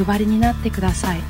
お配りになってください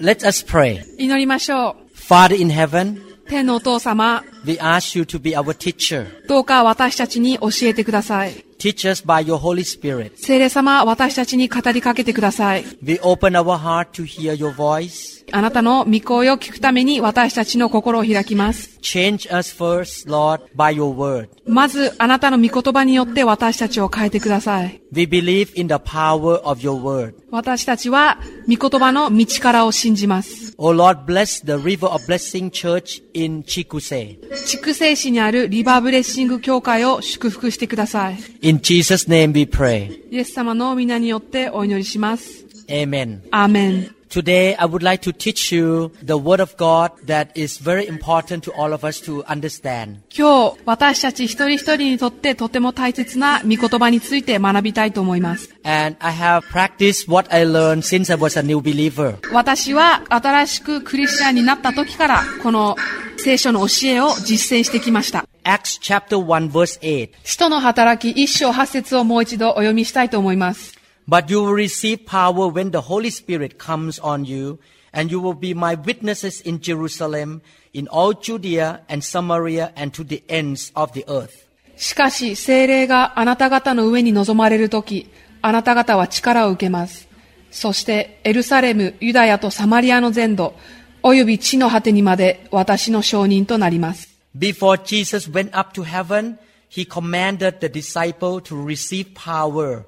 Let us pray. 祈りましょう。Father in heaven, 天のお父様、we ask you to be our teacher. どうか私たちに教えてください。Teach us by your Holy Spirit. 聖霊様、私たちに語りかけてください。We open our heart to hear your voice. あなたの御声を聞くために私たちの心を開きます。Change us first, Lord, by your word. まず、あなたの御言葉によって私たちを変えてください。We believe in the power of your word. 私たちは、御言葉の道からを信じます。Oh Lord, bless the River of Blessing Church in Chikuse. 筑西市にあるリバーブレッシング教会を祝福してください。In Jesus' name we pray. イエス様の皆によってお祈りします。Amen. アーメン。Today I would like to teach you the word of God that is very important to all of us to understand. 今日、私たち一人一人にとってとても大切な御言葉について学びたいと思います。And I have practiced what I learned since I was a new believer. 私は新しくクリスチャンになった時から、この聖書の教えを実践してきました。Acts chapter 1 verse 8. 使徒の働き一章八節をもう一度お読みしたいと思います。But you will receive power when the Holy Spirit comes on you, and you will be my witnesses in Jerusalem, in all Judea and Samaria, and to the ends of the earth. しかし、聖霊があなた方の上に臨まれる時、あなた方は力を受けます。そして、エルサレム、ユダヤとサマリアの全土、および地の果てにまで私の証人となります。 Before Jesus went up to heaven, he commanded the disciple to receive power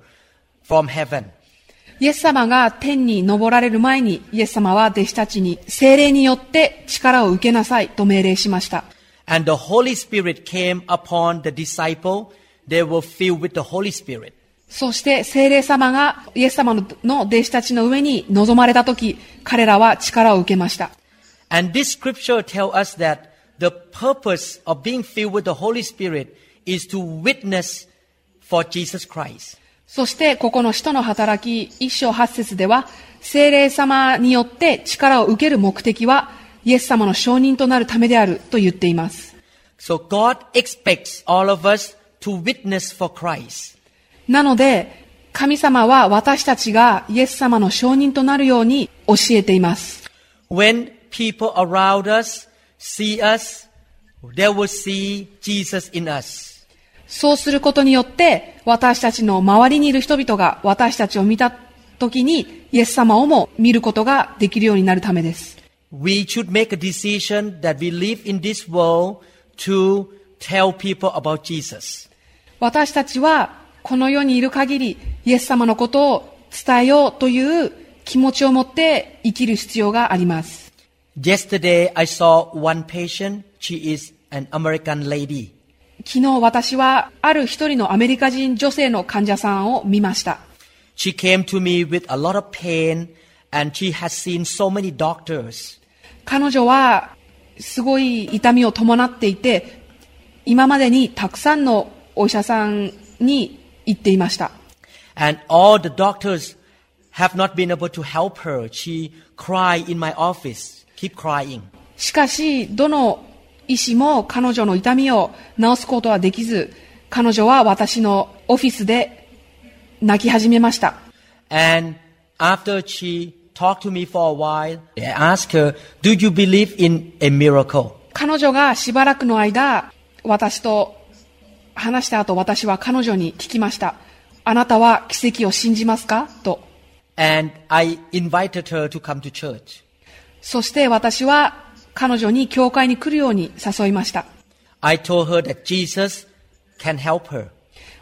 from heaven. イエス様が天に昇られる前に、イエス様は弟子たちに聖霊によって力を受けなさいと命令しました。And the Holy Spirit came upon the disciple. They were filled with the Holy Spirit. そして聖霊様がイエス様のの弟子たちの上に臨まれた時、彼らは力を受けました。And this scripture tells us that the purpose of being filled with the Holy Spirit is to witness for Jesus Christ. そして、ここの使徒の働き一章八節では、聖霊様によって力を受ける目的は、イエス様の証人となるためであると言っています。So God expects all of us to witness for Christ. なので、神様は私たちがイエス様の証人となるように教えています。When people around us see us, they will see Jesus in us. そうすることによって、私たちの周りにいる人々が私たちを見た時に、イエス様をも見ることができるようになるためです。We should make a decision that we live in this world to tell people about Jesus. 私たちはこの世にいる限りイエス様のことを伝えようという気持ちを持って生きる必要があります。Yesterday, I saw one patient. She is an American lady. 昨日私はある一人のアメリカ人女性の患者さんを見ました。She came to me with a lot of pain and she has seen so many doctors. 彼女はすごい痛みを伴っていて、今までにたくさんのお医者さんに行っていました。And all the doctors have not been able to help her. She cried in my office, keep crying. しかし、どの医師も彼女の痛みを治すことはできず、彼女は私のオフィスで泣き始めました。And after she talked to me for a while, I asked her, do you believe in a miracle? 彼女がしばらくの間、私と話した後、私は彼女に聞きました。あなたは奇跡を信じますかと。And I invited her to come to church. そして私は彼女に教会に来るように誘いました。I told her that Jesus can help her.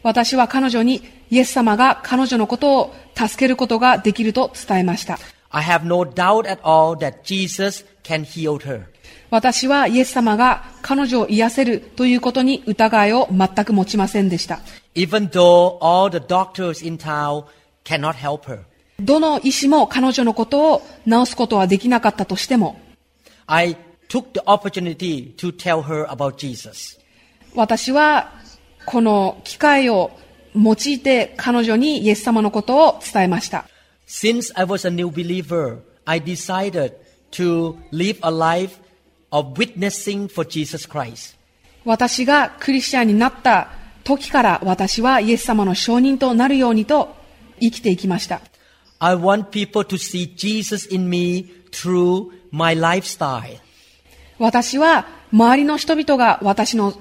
私は彼女にイエス様が彼女のことを助けることができると伝えました。I have no doubt at all that Jesus can heal her. 私はイエス様が彼女を癒せるということに疑いを全く持ちませんでした。Even though all the doctors in town cannot help her. どの医師も彼女のことを治すことはできなかったとしても、I took the opportunity to tell her about Jesus. 私はこの機会を用いて彼女にイエス様のことを伝えました。Since I was a new believer, I decided to live a life of witnessing for Jesus Christ. 私がクリスチャンになった時から私はイエス様の証人となるようにと生きていきました。I want people to see Jesus in me through my lifestyle. 私は周りの人々が私の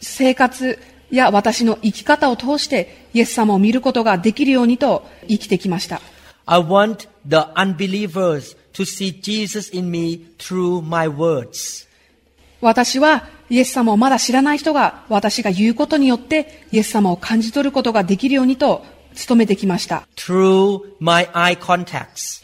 生活や私の生き方を通してイエス様を見ることができるようにと生きてきました。I want the unbelievers to see Jesus in me through my words. 私はイエス様をまだ知らない人が私が言うことによってイエス様を感じ取ることができるようにと努めてきました。through my eye contacts.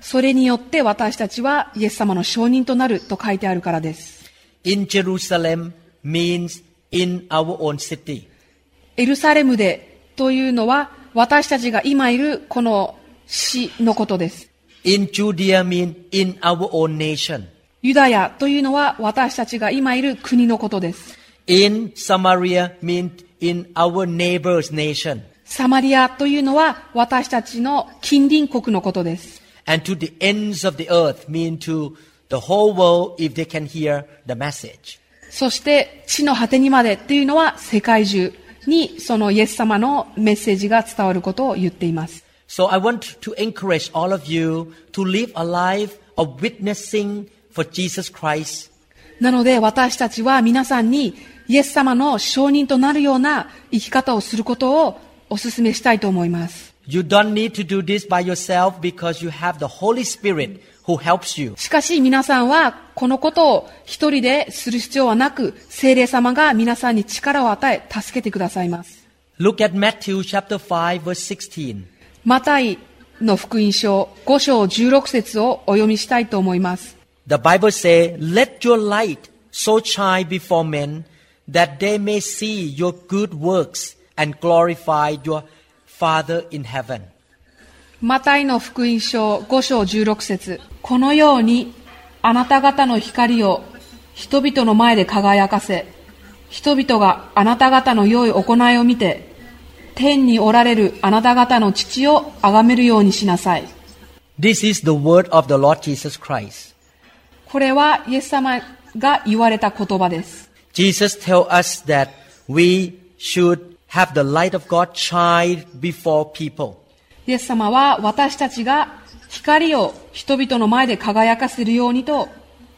それによって私たちはイエス様の証人となると書いてあるからです。In Jerusalem means in our own city. エルサレムでというのは私たちが今いるこの市のことです。In Judea means in our own nation. ユダヤというのは私たちが今いる国のことです。In Samaria means in our neighbor's nation. サマリアというのは私たちの近隣国のことです。And to the ends of the earth mean to the whole world if they can hear the message. そして地の果てにまでっていうのは世界中にそのイエス様のメッセージが伝わることを言っています。So I want to encourage all of you to live a life of witnessing for Jesus Christ なので私たちは皆さんにイエス様の証人となるような生き方をすることをお勧めしたいと思います。You don't need to do this by yourself because you have the Holy Spirit who helps you. しかし皆さんはこのことを一人でする必要はなく、聖霊様が皆さんに力を与え、助けてくださいます。 Look at Matthew chapter 5 verse 16. マタイの福音書5章16節をお読みしたいと思います。 The Bible says, Let your light so shine before men that they may see your good works and glorify your Father in heaven. マタイの福音書5章16節このようにあなた方の光を人々の前で輝かせ、人々があなた方の良い行いを見て、天におられるあなた方の父を崇めるようにしなさい。This is the word of the Lord Jesus Christ. これはイエス様が言われた言葉です。Jesus tells us that we should have the light of God shine before people. イエス様は私たちが光を人々の前で輝かせるようにと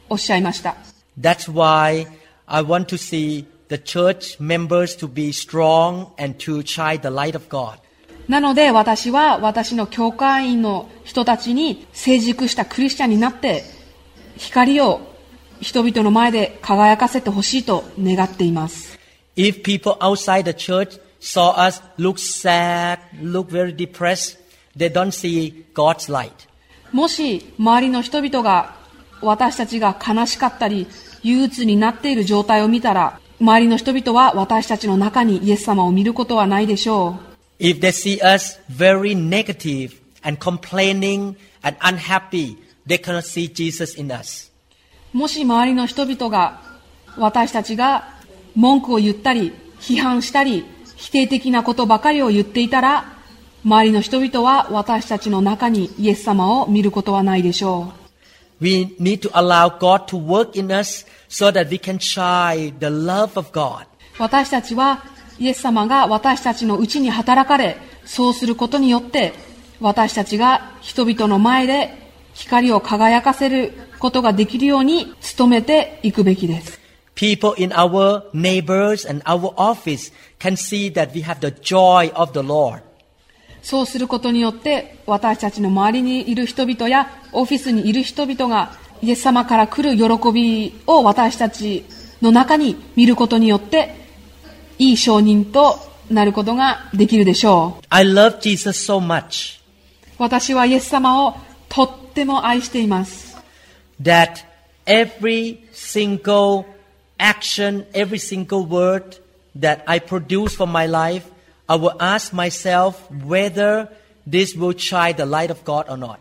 おっしゃいました。That's why I want to see the church members to be strong and to shine the light of God. なので私は私の教会員の人たちに成熟したクリスチャンになって光を人々の前で輝かせてほしいと願っています。If people outside the church saw us look sad, look very depressed, they don't see God's light. もし周りの人々が私たちが悲しかったり憂鬱になっている状態を見たら周りの人々は私たちの中にイエス様を見ることはないでしょう。If they see us very negative and complaining and unhappy, they cannot see Jesus in us. もし周りの人々が私たちが文句を言ったり批判したり否定的なことばかりを言っていたら周りの人々は私たちの中にイエス様を見ることはないでしょ We need to allow God to work in us so that we can shine the love of God. う私たちはイエス様が私たちのうちに働かれそうすることによって私たちが人々の前で光を輝かせることができるように努めていくべきです People in our neighbors and our office can see that we have the joy of the Lord. そうすることによって私たちの周りにいる人々やオフィスにいる人々がイエス様から来る喜びを私たちの中に見ることによっていい証人となることができるでしょう I love Jesus so much 私はイエス様をとっても愛しています that every single action, every single word that I produce for my life, I will ask myself whether this will shine the light of God or not.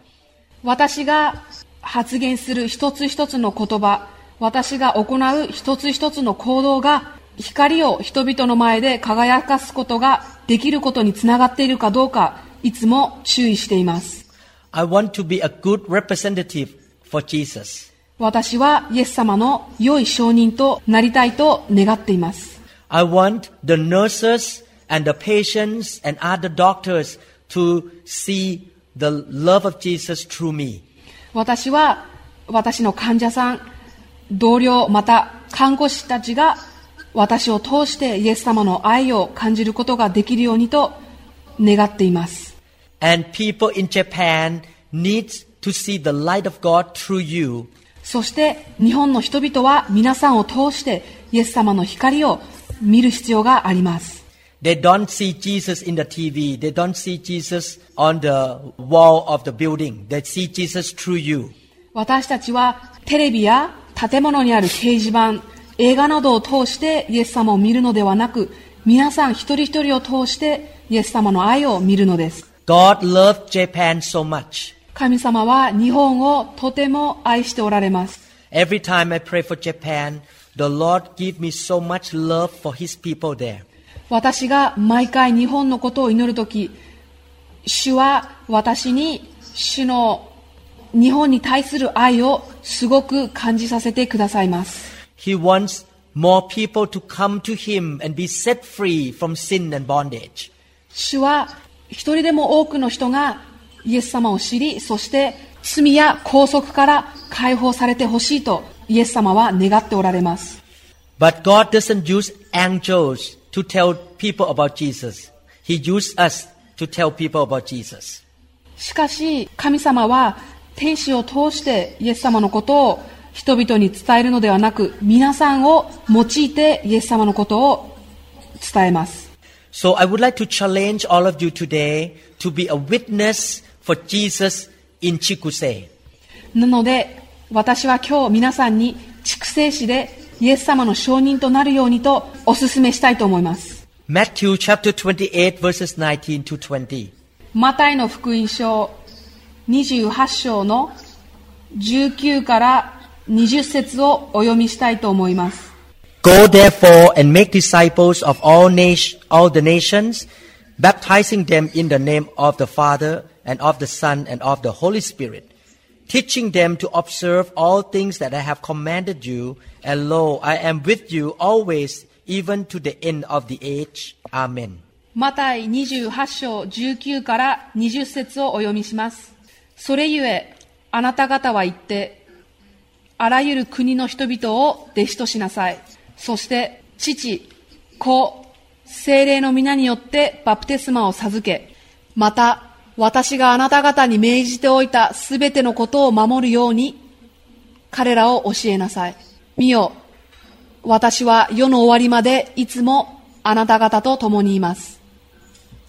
私が発言する一つ一つの言葉私が行う一つ一つの行動が光を人々の前で輝かすことができることにつながっているかどうかいつも注意しています I want to be a good representative for Jesus. 私はイエス様の良い証人となりたいと願っています I want the nurses and the patients and other doctors to see the love of Jesus through me. 私は私の患者さん同僚また看護師たちが私を通してイエス様の愛を感じることができるようにと願っています And people in Japan need to see the light of God through you そして日本の人々は皆さんを通してイエス様の光を見る必要があります They don't see Jesus in the TV. They don't see Jesus on the wall of the building. They see Jesus through you. 私たちはテレビや建物にある掲示板映画などを通してイエス様を見るのではなく皆さん一人一人を通してイエス様の愛を見るのです God loved Japan so much. 神様は日本をとても愛しておられます Every time I pray for Japan, the Lord give me so much love for His people there. 私が毎回日本のことを祈るとき主は私に主の日本に対する愛をすごく感じさせてくださいます He wants more people to come to Him and be set free from sin and bondage. 主は一人でも多くの人がイエス様を知りそして罪や拘束から解放されてほしいとイエス様は願っておられます But God doesn't use angels to tell people about Jesus. He used us to tell people about Jesus. しかし神様は天使を通してイエス様のことを人々に伝えるのではなく皆さんを用いてイエス様のことを伝えます So I would like to challenge all of you today to be a witness for Jesus in Chikuse. なので私は今日皆さんに畜生史でイエス様の証人となるようにとお勧めしたいと思います Matthew chapter 28 verses 19 to 20. マタイの福音書28章の19から20節をお読みしたいと思います Go therefore and make disciples of all, nation, all the nations, baptizing them in the name of the Father and of the Son and of the Holy Spirit, teaching them to observe all things that I have commanded you. And lo, I am with you always, even to the end of the age. Amen. マタイ28章19から20節をお読みします。それゆえ、あなた方は言って、あらゆる国の人々を弟子としなさい。そして、父、子、精霊の皆によってバプテスマを授け、また、 私があなた方に命じておいたすべてのことを守るように、彼らを教えなさい。見よ、私は世の終わりまでいつもあなた方と共にいます。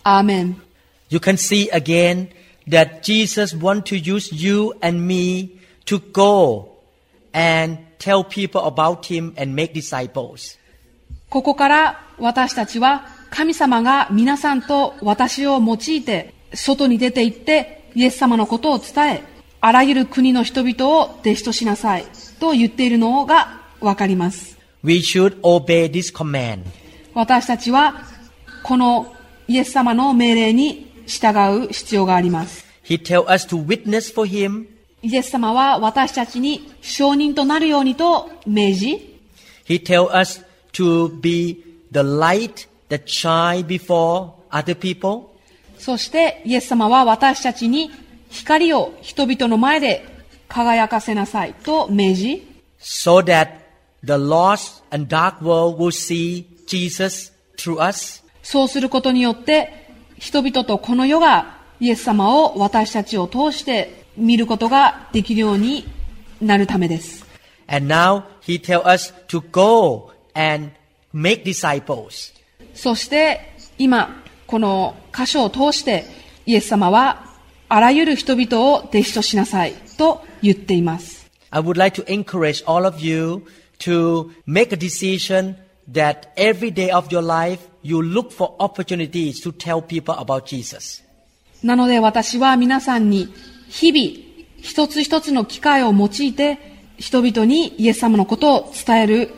アーメン。You can see again that Jesus wants to use you and me to go and tell people about Him and make disciples. ここから私たちは神様が皆さんと私を用いて外に出て行ってイエス様のことを伝え、あらゆる国の人々を弟子としなさいと言っているのがわかります。We should obey this command. 私たちはこのイエス様の命令に従う必要があります。He tells us to witness for Him. イエス様は私たちに証人となるようにと命じ、He tells us to be the light that shine before other people. そしてイエス様は私たちに光を人々の前で輝かせなさいと命じ、so that the lost and dark world will see Jesus through us. そうすることによって人々とこの世がイエス様を私たちを通して見ることができるようになるためです。And now he tells us to go and make disciples. そして今、この箇所を通してイエス様はあらゆる人々を弟子としなさいと言っています。I would like to encourage all of you to make a decision that every day of your life you look for opportunities to tell people about Jesus. なので私は皆さんに日々一つ一つの機会を用いて人々にイエス様のことを伝える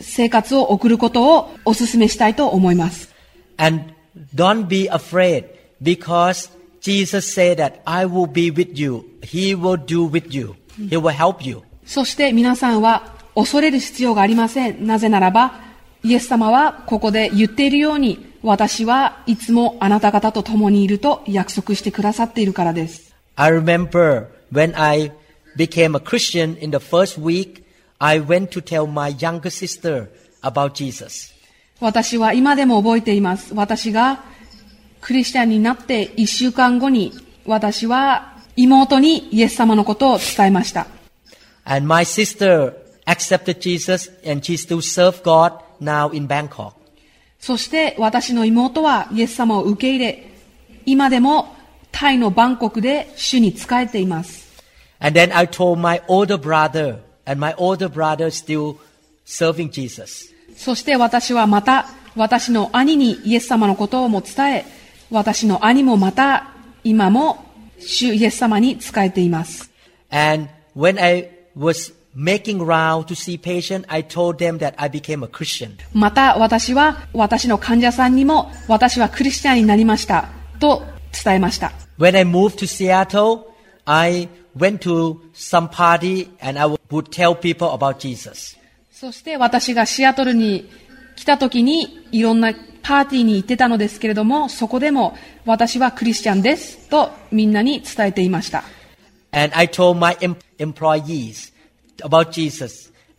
生活を送ることをお勧めしたいと思います。And don't be afraid because Jesus said that I will be with you. He will do with you. He will help you. そして皆さんは恐れる必要がありません。なぜならば、イエス様はここで言っているように、私はいつもあなた方と共にいると約束してくださっているからです。I remember when I became a Christian in the first week, I went to tell my younger sister about Jesus. 私は今でも覚えています。私がクリスチャンになって一週間後に、私は妹にイエス様のことを伝えました。And my sister accepted Jesus and she still serve God now in Bangkok. そして私の妹はイエス様を受け入れ、今でもタイのバンコクで主に仕えています。And then I told my older brother, and my older brother still serving Jesus. そして私はまた私の兄にイエス様のことをも伝え、私の兄もまた今も主イエス様に仕えています。And when I was making round to see patient, I told them that I became a Christian. また私は私の患者さんにも私はクリスチャンになりましたと伝えました。When I moved to Seattle, I went to some party and I would tell people about Jesus. そして私がシアトルに来た時にいろんなパーティーに行ってたのですけれども、そこでも私はクリスチャンですとみんなに伝えていました。And I told my employees about Jesus,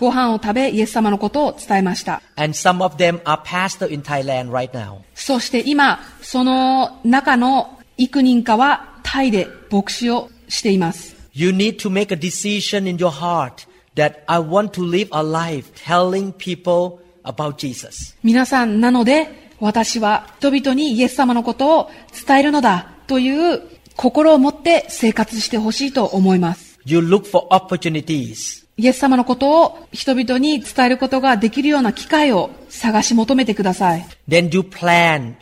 ご飯を食べ、イエス様のことを伝えました。そして今、その中の幾人かはタイで牧師をしています。皆さんなので、私は人々にイエス様のことを伝えるのだという心を持って生活してほしいと思います。You look for opportunities. イエス様のことを人々に伝えることができるような機会を探し求めてください。Then you plan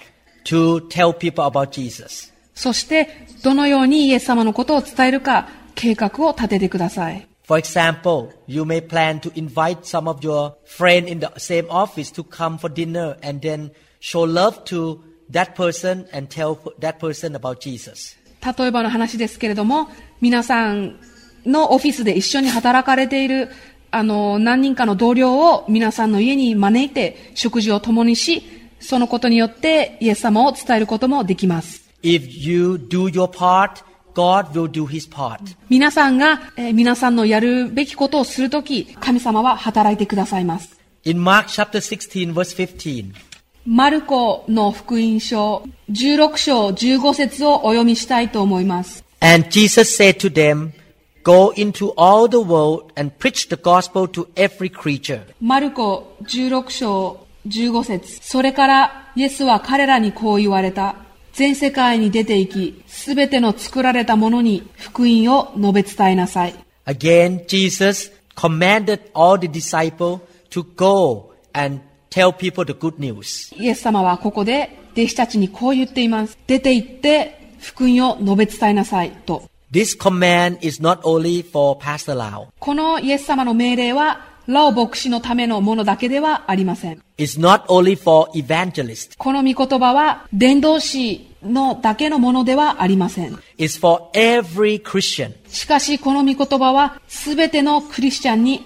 to tell people about Jesus. そして、どのようにイエス様のことを伝えるか、計画を立ててください。For example, you may plan to invite some of your friends in the same office to come for dinner and then show love to that person and tell that person about Jesus. 例えばの話ですけれども、皆さんのオフィスで一緒に働かれている、あの、何人かの同僚を皆さんの家に招いて食事を共にし、そのことによってイエス様を伝えることもできます。If you do your part, God will do his part. 皆さんが、えー皆さんのやるべきことをするとき、神様は働いてくださいます。In Mark chapter 16 verse 15, マルコの福音書16章15節をお読みしたいと思います。and Jesus said to them, Go into all the world and preach the gospel to every creature. マルコ16章15節それからイエスは彼らにこう言われた。全世界に出て行き、すべての作られたものに福音を述べ伝えなさい。Again, Jesus commanded all the disciples to go and tell people the good news. イエス様はここで弟子たちにこう言っています。出て行って福音を述べ伝えなさいと。This command is not only for Pastor Lau. このイエス様の命令は ラオ牧師のためのものだけではありません。 It's not only for evangelists. この御言葉は伝道師のだけのものではありません。 It's for every Christian. しかしこの御言葉はすべてのクリスチャンに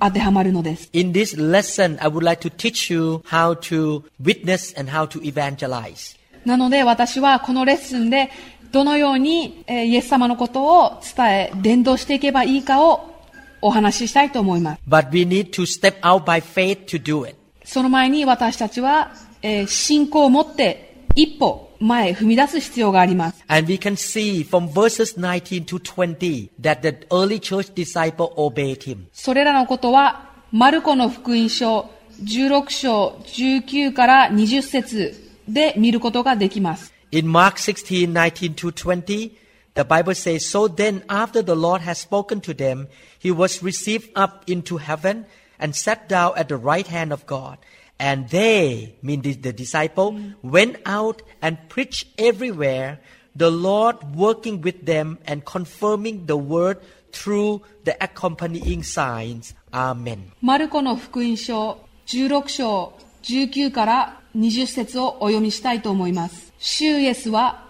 当てはまるのです。 In this lesson, I would like to teach you how to witness and how to evangelize. なので私はこのレッスンで どのようにえーイエス様のことを伝え、伝道していけばいいかをお話ししたいと思います。But we need to step out by faith to do it. その前に私たちは、えー信仰を持って一歩前へ踏み出す必要があります。And we can see from verses 19 to 20 that the early church disciple obeyed him. それらのことは、マルコの福音書16章19から20節で見ることができます。In Mark 16, 19 to 20, the Bible says, So then after the Lord had spoken to them, he was received up into heaven and sat down at the right hand of God. And they, mean the, the disciple, went out and preached everywhere, the Lord working with them and confirming the word through the accompanying signs. Amen. マルコの福音書16章19から20節をお読みしたいと思います。 主イエスは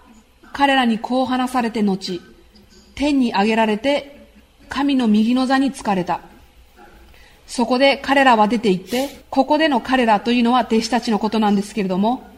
彼らにこう話されて後、天に上げられて神の右の座に疲れた。そこで彼らは出て行って、ここでの彼らというのは弟子たちのことなんですけれども、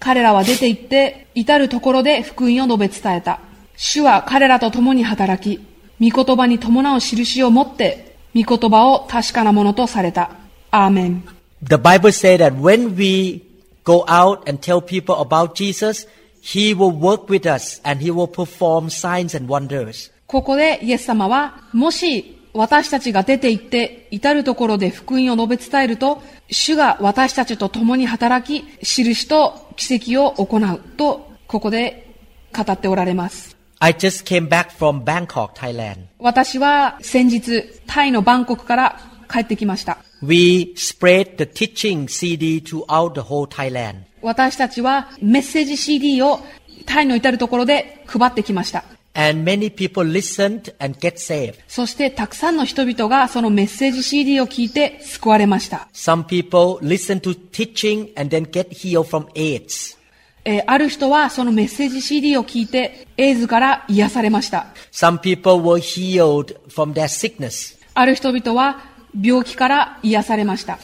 彼らは出て行って、至るところで福音を述べ伝えた。主は彼らと共に働き、御言葉に伴う印を持って、御言葉を確かなものとされた。アーメン。The Bible says that when we go out and tell people about Jesus, He will work with us and He will perform signs and wonders. ここでイエス様は、もし私たちが出て行って、至るところで福音を述べ伝えると、主が私たちと共に働き、印と奇跡を行うと、ここで語っておられます。I just came back from Bangkok, Thailand. 私は先日、タイのバンコクから帰ってきました。We spread the teaching CD throughout the whole Thailand. 私たちはメッセージ CD をタイの至るところで配ってきました。And many people listened and get saved. そしてたくさんの人々がそのメッセージ CD を聞いて救われました。Some people listen to teaching and then get healed from AIDS. えーある人はそのメッセージ CD を聞いてエイズから癒されました。Some people were healed from their sickness. ある人々は病気から癒されました。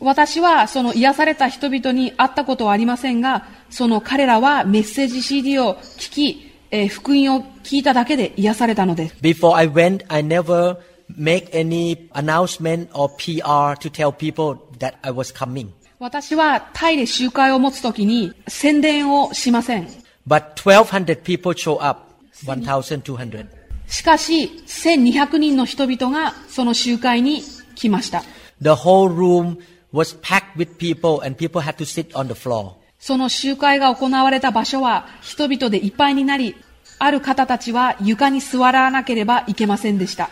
私はその癒された人々に会ったことはありませんが、その彼らはメッセージ CD を聞き、えー、福音を聞いただけで癒されたのです。私はタイで集会を持つときに宣伝をしません。しかし、1200人の人々がその集会に来ました。その集会が行われた場所は人々でいっぱいになり、ある方たちは床に座らなければいけませんでした。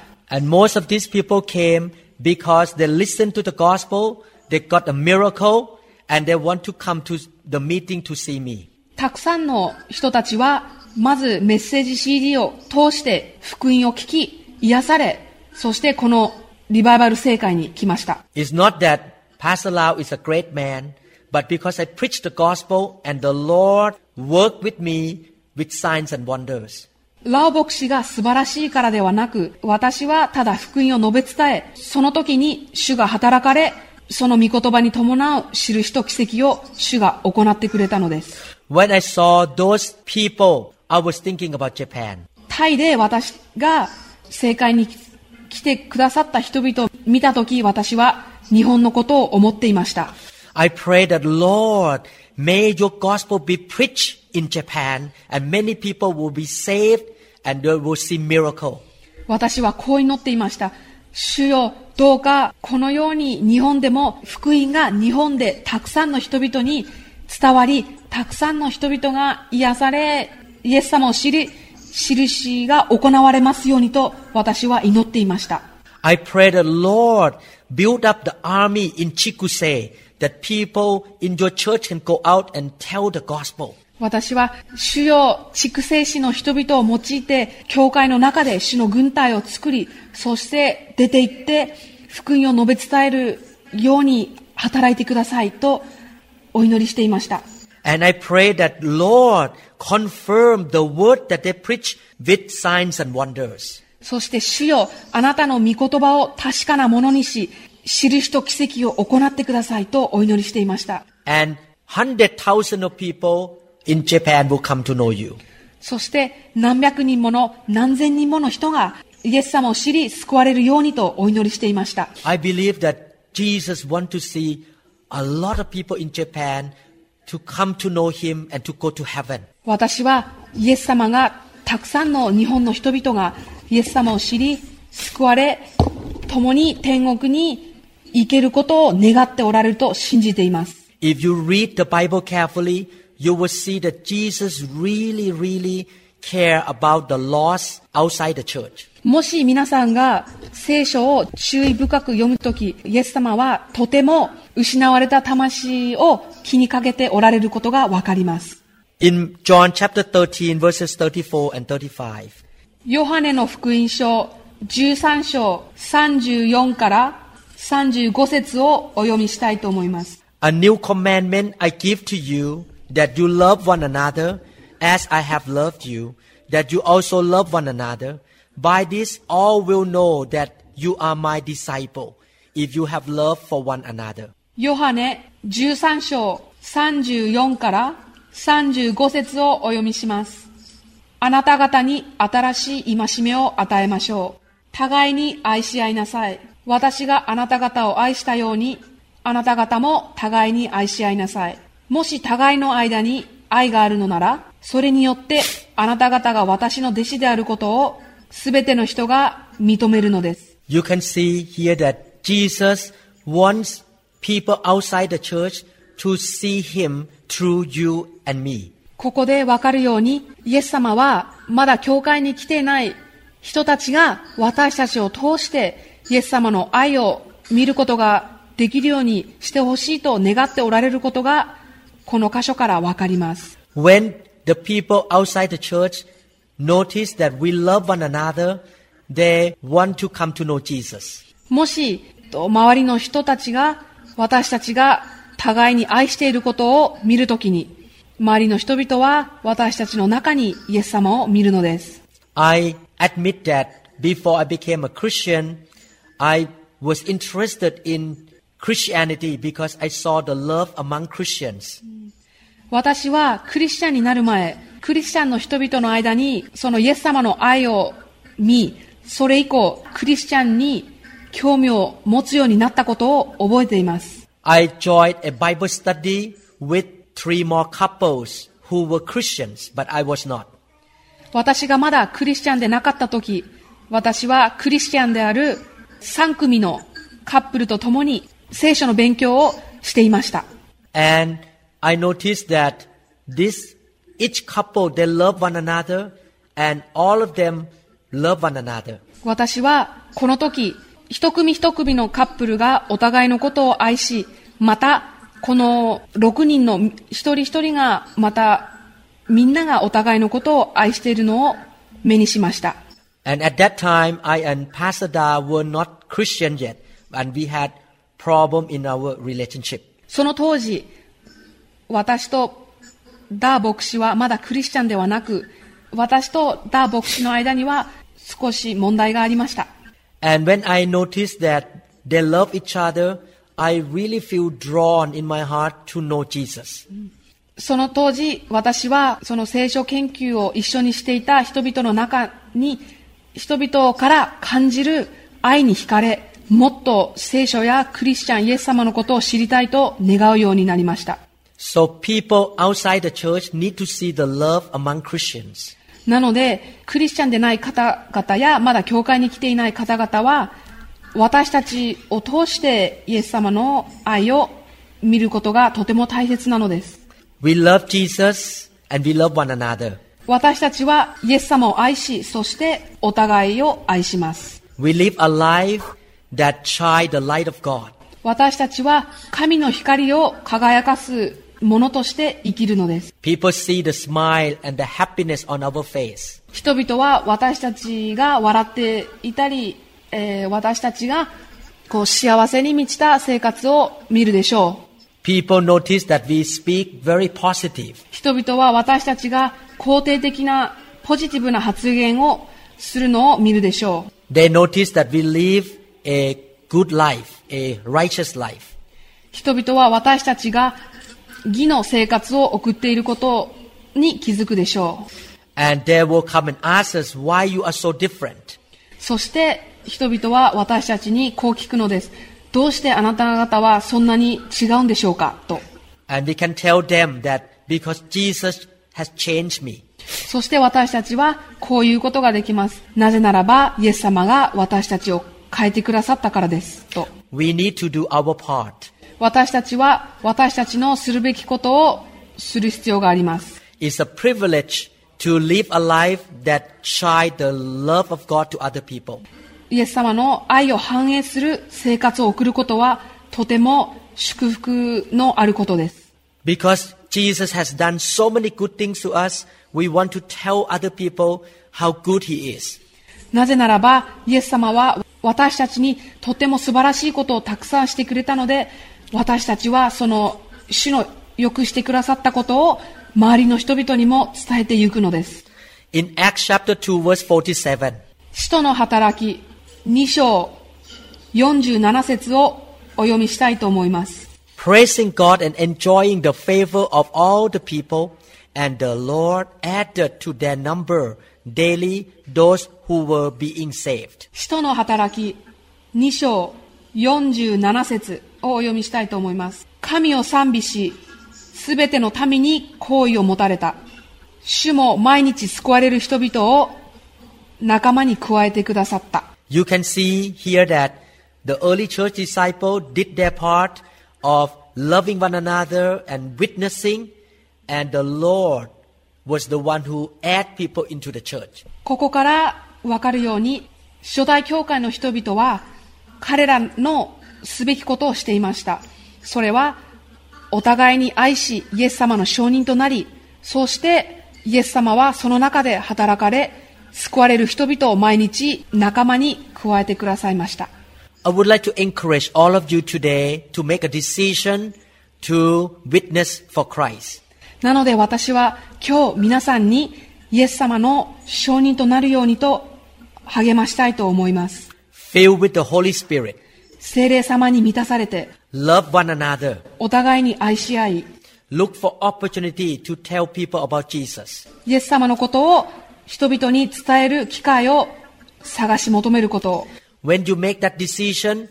たくさんの人たちはまずメッセージ CD を通して福音を聞き、癒され、そしてこのリバイバル聖会に来ました。It's not that Pastor Lau is a great man, but because I preach the gospel and the Lord worked with me with signs and wonders. ラオ牧師が素晴らしいからではなく、私はただ福音を述べ伝え、その時に主が働かれ、その御言葉に伴う印と奇跡を主が行ってくれたのです。When I saw those people, I was thinking about Japan. タイで私が正解に来てくださった人々を見た時、私は日本のことを思っていました。I pray that Lord, may your gospel be preached in Japan and many people will be saved and they will see miracle. 私はこう祈っていました。主よ、どうかこのように日本でも福音が日本でたくさんの人々に伝わり、たくさんの人々が癒され、イエス様を知り、印が行われますようにと私は祈っていました。I pray that Lord build up the army in Chikuse that people in your church can go out and tell the gospel. 私は主よ畜生師の人々を用いて、教会の中で主の軍隊を作り、そして出て行って、福音を述べ伝えるように働いてくださいとお祈りしていました。And I pray that Lord confirm the word that they preach with signs and wonders. そして主よ、あなたの御言葉を確かなものにし、印と奇跡を行ってくださいとお祈りしていました。And hundred thousand of people in Japan will come to know you. そして何百人もの何千人もの人がイエス様を知り救われるようにとお祈りしていました。I believe that Jesus wants to see a lot of people in Japan to come to know him and to go to heaven. 私はイエス様がたくさんの日本の人々がイエス様を知り救われ共に天国に行けることを願っておられると信じています。If you read the Bible carefully, you will see that Jesus really, really care about the lost outside the church. もし皆さんが聖書を注意深く読むとき、イエス様はとても失われた魂を気にかけておられることがわかります。In John chapter 13 verses 34 and 35, ヨハネの福音書13章34から35節をお読みしたいと思います。 A new commandment I give to you, that you love one another as I have loved you, that you also love one another. By this all will know that you are my disciple, if you have love for one another. ヨハネ13章34から 35節をお読みします。あなた方に新しい戒めを与えましょう。互いに愛し合いなさい。私があなた方を愛したように、あなた方も互いに愛し合いなさい。もし互いの間に愛があるのなら、それによってあなた方が私の弟子であることをすべての人が認めるのです。You can see here that Jesus wants people outside the church to see him through you and me. ここでわかるように、イエス様はまだ教会に来ていない人たちが私たちを通してイエス様の愛を見ることができるようにしてほしいと願っておられることがこの箇所からわかります。When the people outside the church notice that we love one another, they want to come to know Jesus. もし、と周りの人たちが私たちが互いに愛していることを見るときに、周りの人々は私たちの中にイエス様を見るのです。I admit that before I became a Christian, I was interested in Christianity because I saw the love among Christians. 私はクリスチャンになる前、クリスチャンの人々の間に、そのイエス様の愛を見、それ以降、クリスチャンに興味を持つようになったことを覚えています。I joined a Bible study with three more couples who were Christians, but I was not. 私がまだクリスチャンでなかった時、私はクリスチャンである3組のカップルと共に聖書の勉強をしていました。And I noticed that this, each couple, they love one another and all of them love one another. 私はこの時、一組一組のカップルがお互いのことを愛し、また、この6人の一人一人が、また、みんながお互いのことを愛しているのを目にしました。And at that time, I and Pastor Da were not Christian yet, and we had problem in our relationship. その当時、私とダー牧師はまだクリスチャンではなく、私とダー牧師の間には少し問題がありました。And when I noticed that they love each other, I really feel drawn in my heart to know Jesus. その当時、私はその聖書研究を一緒にしていた人々の中に、人々から感じる愛に惹かれ、もっと聖書やクリスチャン、イエス様のことを知りたいと願うようになりました。So people outside the church need to see the love among Christians. なので、クリスチャンでない方々や、まだ教会に来ていない方々は、私たちを通してイエス様の愛を見ることがとても大切なのです。We love Jesus and we love one another. 私たちはイエス様を愛し、そしてお互いを愛します。We live a life that shine the light of God. 私たちは神の光を輝かすものとして生きるのです。人々は私たちが笑っていたり、えー、私たちがこう幸せに満ちた生活を見るでしょう。人々は私たちが肯定的なポジティブな発言をするのを見るでしょう。They notice that we live a 人々は私たちが義の生活を送っていることに気づくでしょう。そして人々は私たちにこう聞くのです。どうしてあなた方はそんなに違うんでしょうか？と。そして私たちはこういうことができます。なぜならば、イエス様が私たちを変えてくださったからです。と。私たちは私たちのするべきことをする必要があります。イエス様の愛を反映する生活を送ることはとても祝福のあることです。なぜならば、イエス様は私たちにとても素晴らしいことをたくさんしてくれたので、私たちはその主の良くしてくださったことを周りの人々にも伝えていくのです。In Acts chapter 2 verse 47, 使徒の働き2章47節をお読みしたいと思います。praising God and enjoying the favor of all the people, and the Lord added to their number daily those who were being saved. 使徒の働き2章47節をお読みしたいと思います。神を賛美し、すべての民に好意を持たれた。主も毎日救われる人々を仲間に加えてくださった。You can see here that the early church disciples did their part of loving one another and witnessing, and the Lord was the one who added people into the church. ここからわかるように、初代教会の人々は彼らのすべきことをしていました。それは、お互いに愛し、イエス様の証人となり、そしてイエス様はその中で働かれ、救われる人々を毎日仲間に加えてくださいました。I would like to encourage all of you today to make a decision to witness for Christ. なので私は今日皆さんにイエス様の証人となるようにと励ましたいと思います。Filled with the Holy Spirit. 聖霊様に満たされて、Love one another. お互いに愛し合い、Look for opportunity to tell people about Jesus. イエス様のことを人々に伝える機会を探し求めることを。When you make that decision,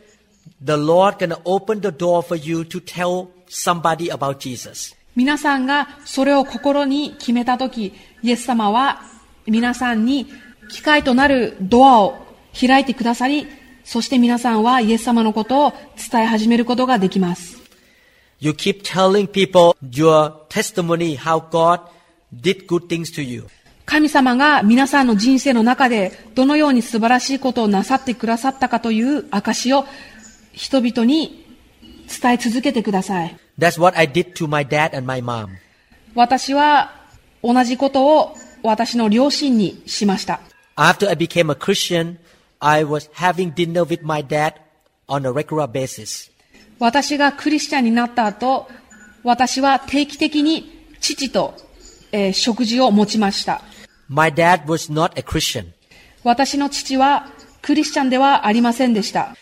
the Lord gonna open the door for you to tell somebody about Jesus. 皆さんがそれを心に決めたとき、イエス様は皆さんに機会となるドアを開いてくださり、そして皆さんはイエス様のことを伝え始めることができます。You keep telling people your testimony, how God did good things to you. 神様が皆さんの人生の中でどのように素晴らしいことをなさってくださったかという証を人々に伝え続けてください。That's what I did to my dad and my mom. 私は同じことを私の両親にしました。After I became a Christian, I was having dinner with my dad on a regular basis. 私がクリスチャンになった後、私は定期的に父と、え、食事を持ちました。私の父はクリスチャンではありませんでした。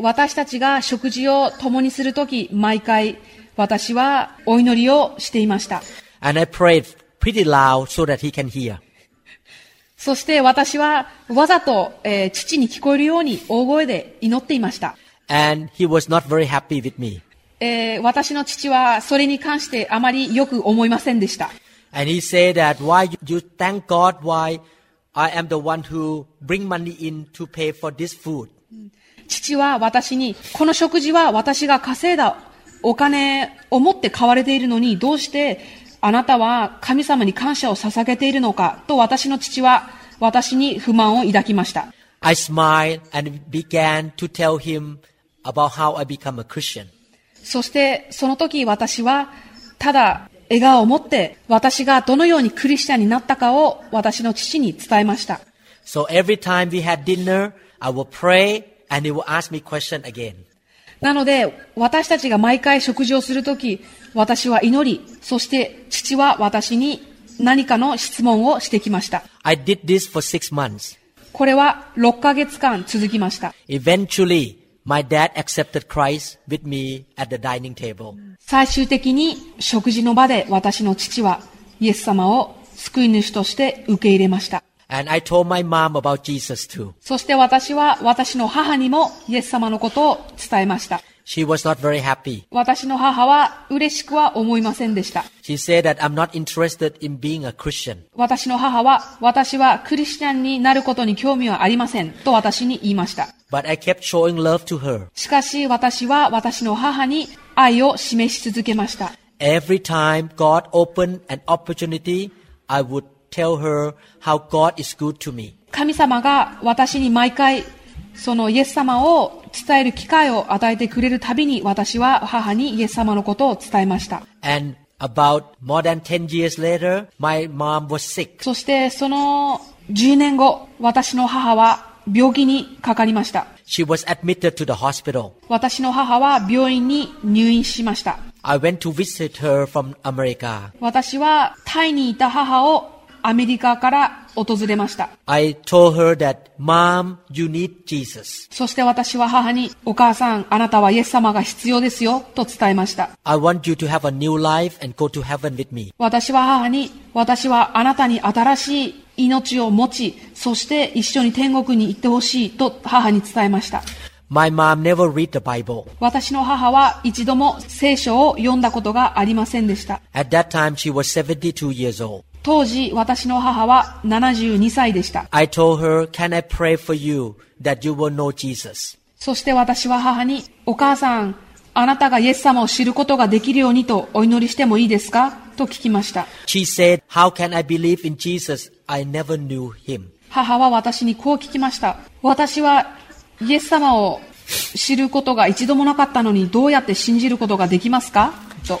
私たちが食事を共にするとき、毎回私はお祈りをしていました。そして私はわざと、父に聞こえるように大声で祈っていました。私の父はそれに関してあまりよく思いませんでした。父は私に、この食事は私が稼いだお金を持って買われているのに、どうして、あなたは神様に感謝を捧げているのかと私の父は私に不満を抱きました。I smiled and began to tell him about how I become a Christian. そして、その時私は、ただ、笑顔を持って、私がどのようにクリスチャンになったかを私の父に伝えました。So every time we had dinner, I would pray and he would ask me question again. なので、私たちが毎回食事をするとき、私は祈り、そして父は私に何かの質問をしてきました。I did this for six months. これは6ヶ月間続きました。Eventually, my dad accepted Christ with me at the dining table. 最終的に食事の場で私の父はイエス様を救い主として受け入れました。And I told my mom about Jesus too. そして私は私の母にもイエス様のことを伝えました。She was not very happy. 私の母は嬉しくは思いませんでした。She said that I'm not interested in being a Christian. 私の母は、私はクリスチャンになることに興味はありませんと私に言いました。But I kept showing love to her. しかし私は私の母に愛を示し続けました。Every time God opened an opportunity, I would tell her how God is good to me. 神様が私に毎回そのイエス様を伝える機会を与えてくれるたびに私は母にイエス様のことを伝えました。And about more than 10 years later, my mom was sick. そしてその10年後、私の母は病気にかかりました。She was admitted to the hospital. 私の母は病院に入院しました。I went to visit her from America. 私はタイにいた母をアメリカから訪れました。I told her that, Mom, you need Jesus. そして私は母に、お母さん、あなたはイエス様が必要ですよ、と伝えました。I want you to have a new life and go to heaven with me. 私は母に、私はあなたに新しい命を持ち、そして一緒に天国に行ってほしいと母に伝えました。My mom never read the Bible. 私の母は一度も聖書を読んだことがありませんでした。At that time, she was 72 years old. 当時、私の母は72歳でした。そして私は母に、お母さん、あなたがイエス様を知ることができるようにとお祈りしてもいいですか？と聞きました。母は私にこう聞きました。私はイエス様を知ることが一度もなかったのにどうやって信じることができますか？と。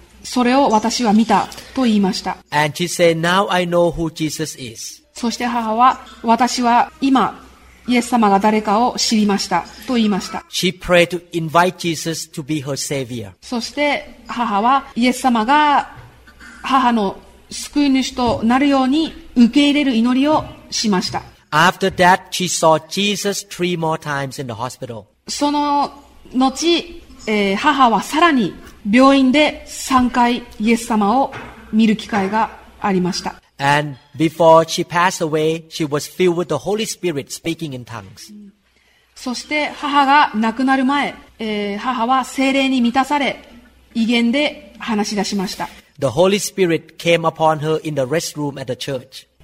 それを私は見たと言いました。そして母は私は今イエス様が誰かを知りましたと言いました。そして母はイエス様が母の救い主となるように受け入れる祈りをしました。その後、えー、母はさらに病院で3回イエス様を見る機会がありました。そして母が亡くなる前、えー、母は精霊に満たされ、威厳で話し出しました。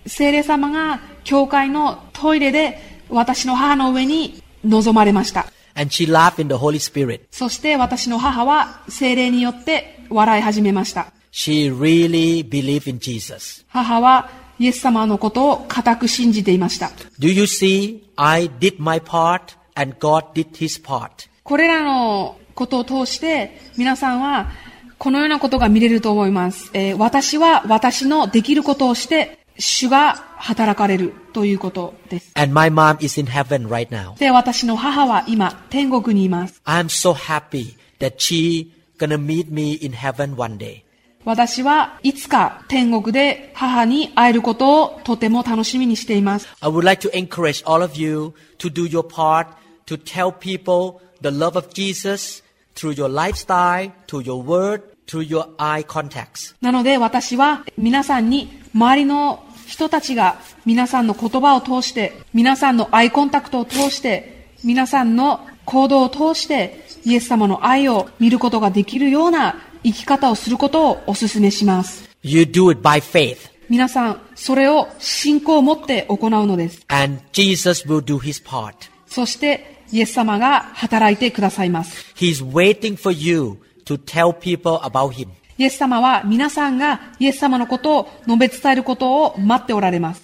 聖霊様が教会のトイレで私の母の上に臨まれました。And she laughed in the Holy Spirit. そして私の母は精霊によって笑い始めました。She really believed in Jesus. 母はイエス様のことを固く信じていました。Do you see? I did my part and God did his part. これらのことを通して皆さんはこのようなことが見れると思います。えー私は私のできることをして主が働かれるということです。And my mom is in heaven right now. で、私の母は今天国にいます。I'm so happy that she gonna meet me in heaven one day. 私はいつか天国で母に会えることをとても楽しみにしています。I would like to encourage all of you to do your part to tell people the love of Jesus through your lifestyle, through your word, through your eye contacts. なので私は皆さんに周りの人たちが皆さんの言葉を通して、皆さんのアイコンタクトを通して、皆さんの行動を通して、イエス様の愛を見ることができるような生き方をすることをお勧めします。You do it by faith, 皆さん、それを信仰を持って行うのです。and Jesus will do his part. そして、イエス様が働いてくださいます。He's waiting for you to tell people about him. イエス様は皆さんがイエス様のことを述べ伝えることを待っておられます。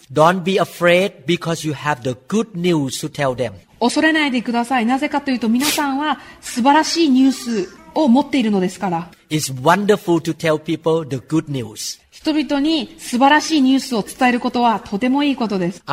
恐れないでください。なぜかというと皆さんは素晴らしいニュースを持っているのですから。人々に素晴らしいニュースを伝えることはとてもいいことです。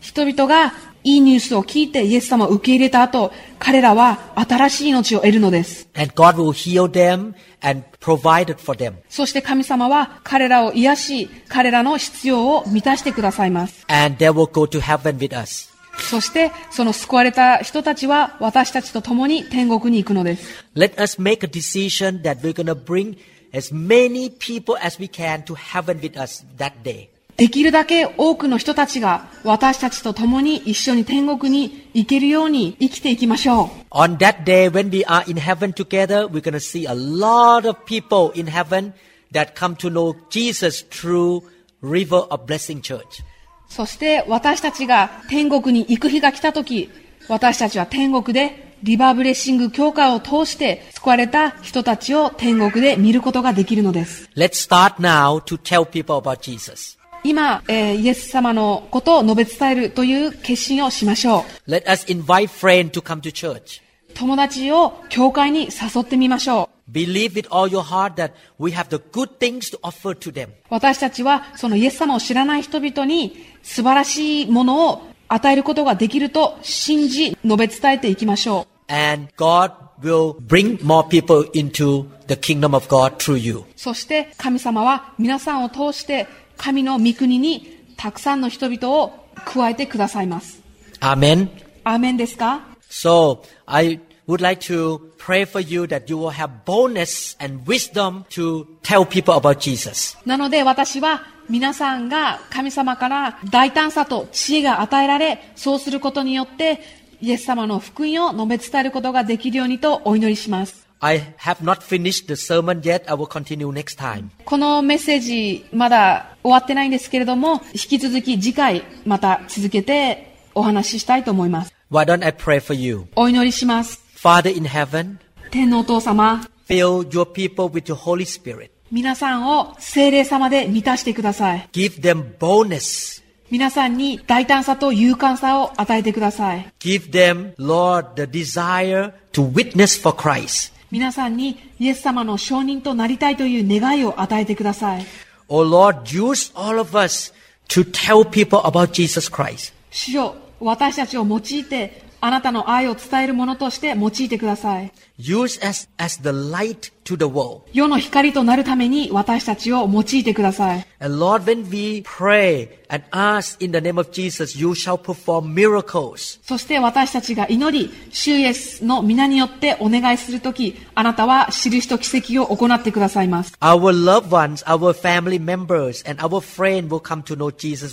人々がいいニュースを聞いてイエス様を受け入れた後、彼らは新しい命を得るのです。And God will heal them and provide it for them. そして神様は彼らを癒し、彼らの必要を満たしてくださいます。And they will go to heaven with us. そしてその救われた人たちは私たちと共に天国に行くのです。Let us make a decision that we're going to bring as many people as we can to heaven with us that day. できるだけ多くの人たちが私たちと共に一緒に天国に行けるように生きていきましょう。On that day, when we are in heaven together, we're going to see a lot of people in heaven that come to know Jesus through River of Blessing Church. そして私たちが天国に行く日が来た時、私たちは天国でリバーブレッシング教会を通して救われた人たちを天国で見ることができるのです。Let's start now to tell people about Jesus. 今、えーイエス様のことを述べ伝えるという決心をしましょう。Let us invite friends to come to church. 友達を教会に誘ってみましょう。Believe with all your heart that we have the good things to offer to them. 私たちはそのイエス様を知らない人々に素晴らしいものを与えることができると信じ述べ伝えていきましょう。And God will bring more people into the kingdom of God through you. そして神様は皆さんを通して神の御国にたくさんの人々を加えてくださいます。Amen. アーメンですか？So I would like to pray for you that you will have boldness and wisdom to tell people about Jesus. なので私は皆さんが神様から大胆さと知恵が与えられ、そうすることによってイエス様の福音を述べ伝えることができるようにとお祈りします。I have not finished the sermon yet. I will continue next time. このメッセージまだ終わってないんですけれども、引き続き次回また続けてお話ししたいと思います。Why don't I pray for you? お祈りします。Father in heaven, 天のお父様、fill your people with your Holy Spirit. 皆さんを精霊様で満たしてください。Give them boldness. 皆さんに大胆さと勇敢さを与えてください。Give them, Lord, the desire to witness for Christ. 皆さんにイエス様の証人となりたいという願いを与えてください。Oh Lord, use all of us to tell people about Jesus Christ. 主よ、私たちを用いて、あなたの愛を伝えるものとして用いてください。Use us as the light to the world. 世の光となるために私たちを用いてください。Lord, Jesus, そして私たちが祈り、主イエスの皆によってお願いするとき、あなたは印と奇跡を行ってくださいます。Ones,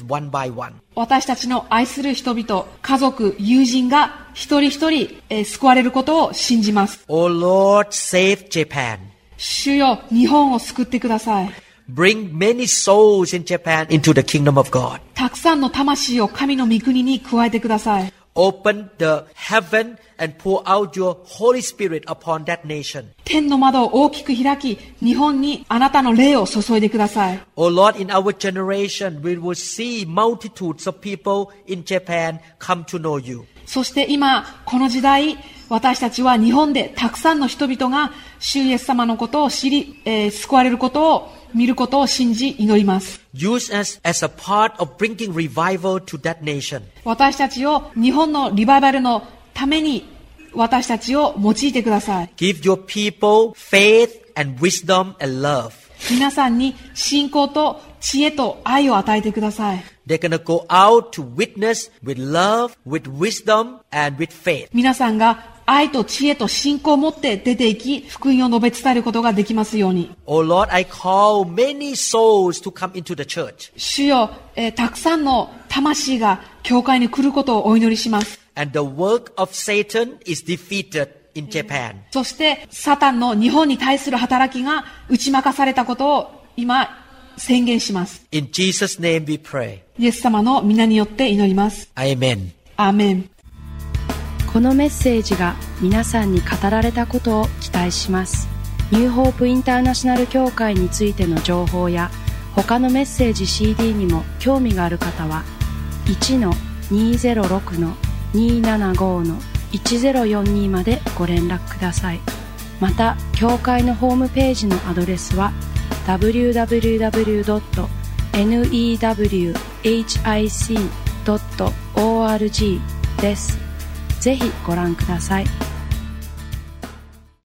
one one. 私たちの愛する人々、家族、友人が一人一人、えー救われることを信じます。Oh Lord, save Japan. 主よ、日本を救ってください。Bring many souls in Japan into the kingdom of God. たくさんの魂を神の御国に加えてください。Open the heaven and pour out your Holy Spirit upon that nation. 天の窓を大きく開き、日本にあなたの霊を注いでください。Oh Lord, in our generation, we will see multitudes of people in Japan come to know you. そして今、この時代、私たちは日本でたくさんの人々が、主イエス様のことを知り、えー救われることを、見ることを信じ祈ります。Use us as a part of bringing revival to that nation. 私たちを日本のリバイバルのために、私たちを用いてください。Give your people faith and wisdom and love. 皆さんに信仰と知恵と愛を与えてください。皆さんが愛と知恵と信仰を持って出ていき、福音を述べ伝えることができますように。主よ、え、たくさんの魂が教会に来ることをお祈りします。そして、サタンの日本に対する働きが打ち負かされたことを今、宣言します。In Jesus' name we pray. イエス様の皆によって祈ります。Amen. アーメン。このメッセージが皆さんに語られたことを期待しますニューホープインターナショナル協会についての情報や他のメッセージ CD にも興味がある方は1-206-275-1042までご連絡くださいまた協会のホームページのアドレスは www.newhic.org ですぜひご覧ください。